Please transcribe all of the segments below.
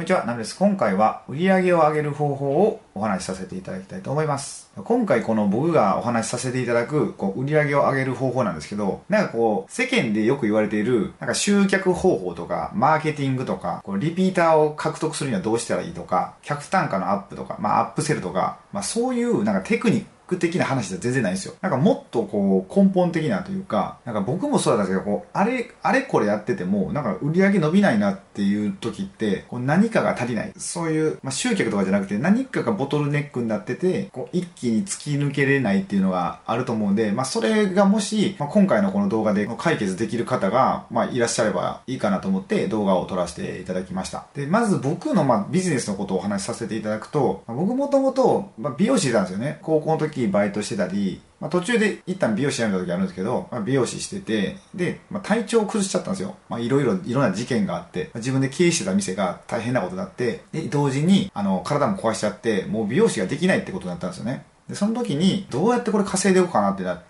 こんにちは、ナムです。今回は売り上げを上げる方法をお話しさせていただきたいと思います。今回この僕がお話しさせていただくこう売り上げを上げる方法なんですけど、なんかこう世間でよく言われているなんか集客方法とかマーケティングとかこうリピーターを獲得するにはどうしたらいいとか、客単価のアップとか、まあアップセルとか、まあそういうなんかテクニックク的な話じゃ全然ないんですよ。なんかもっとこう根本的なというか、なんか僕もそうだったんですけど、こう、あれ、あれこれやってても、なんか売り上げ伸びないなっていう時って、こう何かが足りない。そういう、まあ、集客とかじゃなくて何かがボトルネックになってて、こう一気に突き抜けれないっていうのがあると思うんで、まあそれがもし、まあ、今回のこの動画で解決できる方が、まあいらっしゃればいいかなと思って動画を撮らせていただきました。で、まず僕のまあビジネスのことをお話しさせていただくと、僕もともと美容師なんですよね。高校の時バイトしてたり、まあ、途中で一旦美容師辞めた時あるんですけど、まあ、美容師してて、で、まあ、体調を崩しちゃったんですよ。まあ、いろいろ、いろんな事件があってま、自分で経営してた店が大変なことになって、で、同時に、あの、体も壊しちゃって、もう美容師ができないってことになったんですよね。で、その時に、どうやってこれ稼いでいこうかなってなって、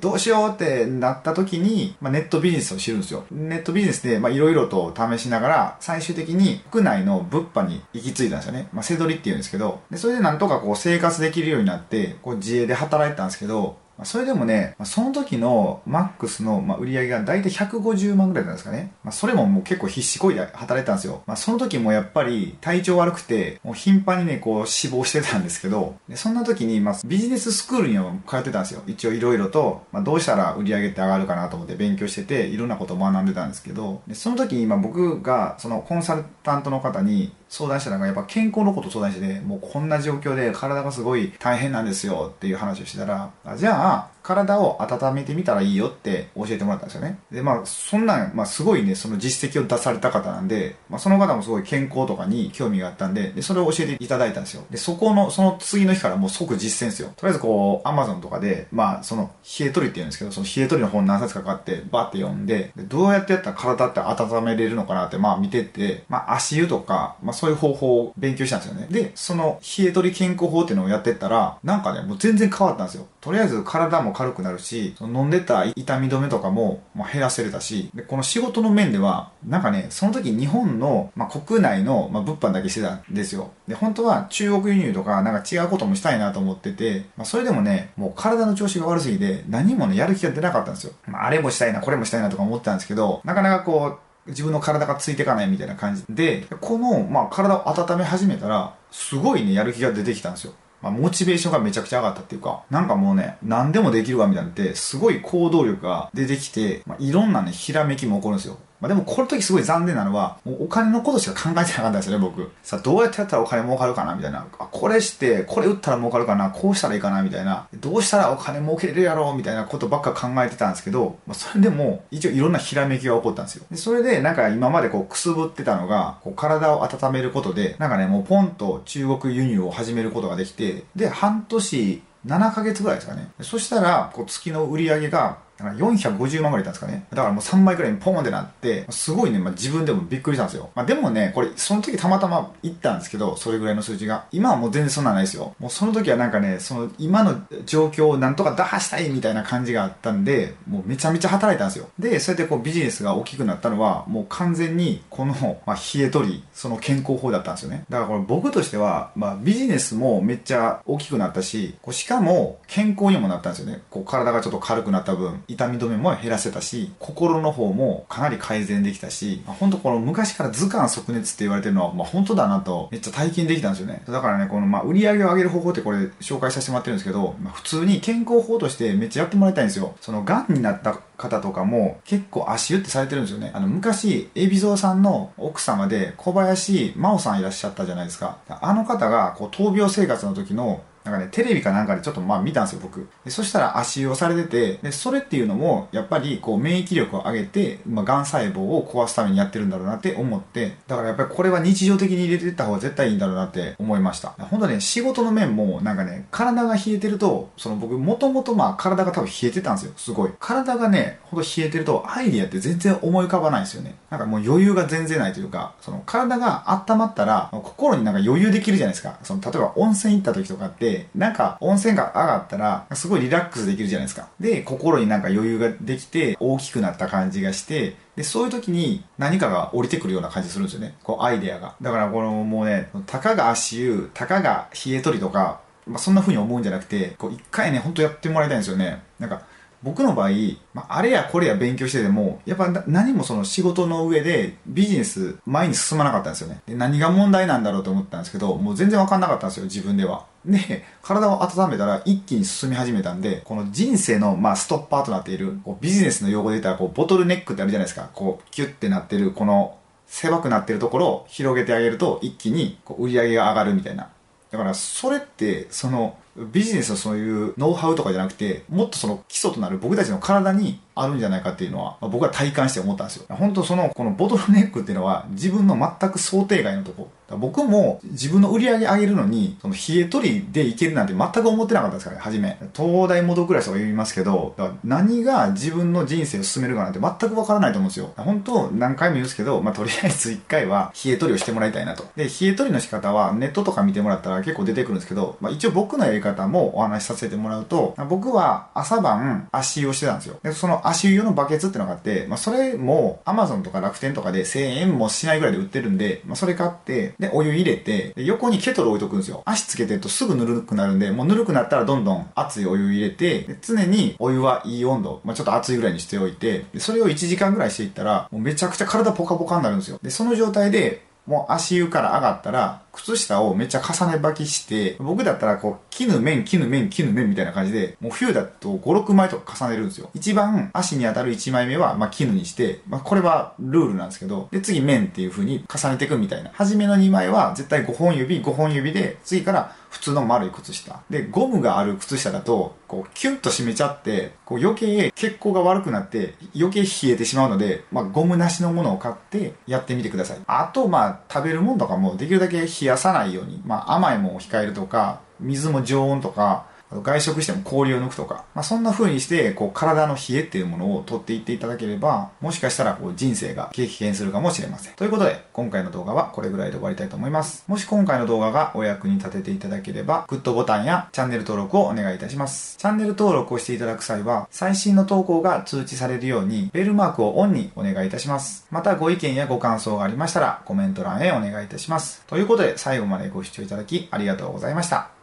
どうしようってなった時に、まあ、ネットビジネスを知るんですよ。ネットビジネスで、まあ、いろいろと試しながら、最終的に国内の物販に行き着いたんですよね。まあ、せどりって言うんですけど、で、それでなんとかこう生活できるようになって、こう自営で働いてたんですけど、まあ、それでもね、まあ、その時のマックスの、まあ、売り上げが大体150万ぐらいなんですかね。まあ、それももう結構必死こいで働いてたんですよ。まあ、その時もやっぱり体調悪くて、もう頻繁にね、こう死亡してたんですけど、でそんな時に、まあ、ビジネススクールには通ってたんですよ。一応いろいろと、まあ、どうしたら売り上げって上がるかなと思って勉強してて、いろんなことを学んでたんですけど、でその時に今僕が、そのコンサルタントの方に、相談したらやっぱ健康のこと相談してて、もうこんな状況で体がすごい大変なんですよっていう話をしてたら、じゃあ、体を温めてみたらいいよって教えてもらったんですよね。で、まあ、そんなん、まあ、すごいね、その実績を出された方なんで、まあ、その方もすごい健康とかに興味があったんで、で、それを教えていただいたんですよ。で、そこの、その次の日からもう即実践ですよ。とりあえずこう、アマゾンとかで、まあ、その、冷え取りって言うんですけど、その冷え取りの本何冊か買って、バーって読んで、でどうやってやったら体って温めれるのかなって、まあ見てって、まあ足湯とか、まあそういう方法を勉強したんですよね。で、その冷え取り健康法っていうのをやってったら、なんかね、もう全然変わったんですよ。とりあえず体も軽くなるし、飲んでた痛み止めとかも、まあ、減らせれたし、で、この仕事の面では、なんかね、その時日本の、まあ、国内の、まあ、物販だけしてたんですよ。で、本当は中国輸入とか、なんか違うこともしたいなと思ってて、まあ、それでもね、もう体の調子が悪すぎて、何もね、やる気が出なかったんですよ。まあ、あれもしたいな、これもしたいなとか思ってたんですけど、なかなかこう、自分の体がついていかないみたいな感じで、この、まあ、体を温め始めたら、すごいね、やる気が出てきたんですよ。まあ、モチベーションがめちゃくちゃ上がったっていうか、なんかもうね、何でもできるわみたいなって、すごい行動力が出てきて、まあ、いろんなね、ひらめきも起こるんですよ。まあ、でもこの時すごい残念なのは、もうお金のことしか考えてなかったんですよね、僕。さあ、どうやってやったらお金儲かるかなみたいな。あ、これして、これ売ったら儲かるかなこうしたらいいかなみたいな。どうしたらお金儲けれるやろみたいなことばっか考えてたんですけど、まあ、それでも、一応いろんなひらめきが起こったんですよ。でそれで、なんか今までこうくすぶってたのが、こう体を温めることで、なんかね、もうポンと中国輸入を始めることができて、で、半年、7ヶ月ぐらいですかね。そしたら、こう月の売り上げがだから450万ぐらいいたんですかね。だからもう3倍くらいにポーンってなって、すごいね、まあ、自分でもびっくりしたんですよ。まあ、でもね、これ、その時たまたま行ったんですけど、それぐらいの数字が。今はもう全然そんなんないですよ。もうその時はなんかね、その今の状況をなんとか打破したいみたいな感じがあったんで、もうめちゃめちゃ働いたんですよ。で、そうやってこうビジネスが大きくなったのは、もう完全にこの、まあ、冷え取り、その健康法だったんですよね。だからこれ僕としては、まあビジネスもめっちゃ大きくなったし、こうしかも健康にもなったんですよね。こう体がちょっと軽くなった分、痛み止めも減らせたし、心の方もかなり改善できたし、まあ、本当この昔から図鑑即熱って言われてるのは、まあ、本当だなと、めっちゃ体験できたんですよね。だからね、この、まあ、売り上げを上げる方法ってこれ紹介させてもらってるんですけど、まあ、普通に健康法としてめっちゃやってもらいたいんですよ。その、癌になった方とかも結構足湯ってされてるんですよね。あの、昔、エビゾーさんの奥様で小林真央さんいらっしゃったじゃないですか。あの方が、こう、闘病生活の時のなんかね、テレビかなんかでちょっとまあ見たんですよ、僕。でそしたら足をされてて、で、それっていうのも、やっぱりこう免疫力を上げて、まあ、癌細胞を壊すためにやってるんだろうなって思って、だからやっぱりこれは日常的に入れてった方が絶対いいんだろうなって思いました。本当ね、仕事の面もなんかね、体が冷えてると、その僕もともとまあ体が多分冷えてたんですよ、すごい。体がね、ほんと冷えてるとアイディアって全然思い浮かばないんですよね。なんかもう余裕が全然ないというか、その体が温まったら、心になんか余裕できるじゃないですか。その例えば温泉行った時とかって、で、なんか温泉が上がったら、すごいリラックスできるじゃないですか。で、心になんか余裕ができて、大きくなった感じがして、で、そういう時に何かが降りてくるような感じするんですよね。こう、アイデアが。だからこのもうね、たかが足湯、たかが冷え取りとか、まあ、そんな風に思うんじゃなくて、こう、一回ね、ほんとやってもらいたいんですよね。なんか、僕の場合、まあ、あれやこれや勉強してても、やっぱ何もその仕事の上でビジネス前に進まなかったんですよね。で何が問題なんだろうと思ったんですけど、もう全然わかんなかったんですよ、自分では。で、体を温めたら一気に進み始めたんで、この人生のまあストッパーとなっている、こうビジネスの用語で言ったらこうボトルネックってあるじゃないですか。こうキュッてなってる、この狭くなってるところを広げてあげると一気にこう売り上げが上がるみたいな。だからそれって、そのビジネスのそういうノウハウとかじゃなくて、もっとその基礎となる僕たちの体にあるんじゃないかっていうのは、まあ、僕は体感して思ったんですよ。本当その、このボトルネックっていうのは自分の全く想定外のとこ。僕も自分の売り上げ上げるのに、その冷え取りでいけるなんて全く思ってなかったですからね、初め。東大元暮らしとか言いますけど、何が自分の人生を進めるかなんて全くわからないと思うんですよ。本当何回も言うんですけど、まあ、とりあえず一回は冷え取りをしてもらいたいなと。で、冷え取りの仕方はネットとか見てもらったら結構出てくるんですけど、まあ、一応僕のやり方もお話しさせてもらうと、僕は朝晩足湯をしてたんですよ。で、その足湯用のバケツってのがあって、まあ、それも Amazon とか楽天とかで1000円もしないぐらいで売ってるんで、まあ、それ買って、で、お湯入れて、で横にケトル置いとくんですよ。足つけてるとすぐぬるくなるんで、もうぬるくなったらどんどん熱いお湯入れて、常にお湯はいい温度、まあ、ちょっと熱いぐらいにしておいて、それを1時間ぐらいしていったら、もうめちゃくちゃ体ポカポカになるんですよ。で、その状態で、もう足湯から上がったら、靴下をめっちゃ重ね履きして、僕だったらこう、絹面、絹面、絹面みたいな感じで、もう冬だと5、6枚とか重ねるんですよ。一番足に当たる1枚目は、まあ、絹にして、まあ、これはルールなんですけど、で、次面っていう風に重ねていくみたいな。初めの2枚は絶対5本指、5本指で、次から普通の丸い靴下。で、ゴムがある靴下だと、こう、キュッと締めちゃって、こう余計血行が悪くなって、余計冷えてしまうので、まあ、ゴムなしのものを買ってやってみてください。あと、まあ、食べるものとかもできるだけ冷やさないように、まあ、甘いもんを控えるとか、水も常温とか、外食しても氷を抜くとか、まあ、そんな風にして、こう、体の冷えっていうものを取っていっていただければ、もしかしたら、こう、人生が激変するかもしれません。ということで、今回の動画はこれぐらいで終わりたいと思います。もし今回の動画がお役に立てていただければ、グッドボタンやチャンネル登録をお願いいたします。チャンネル登録をしていただく際は、最新の投稿が通知されるように、ベルマークをオンにお願いいたします。また、ご意見やご感想がありましたら、コメント欄へお願いいたします。ということで、最後までご視聴いただきありがとうございました。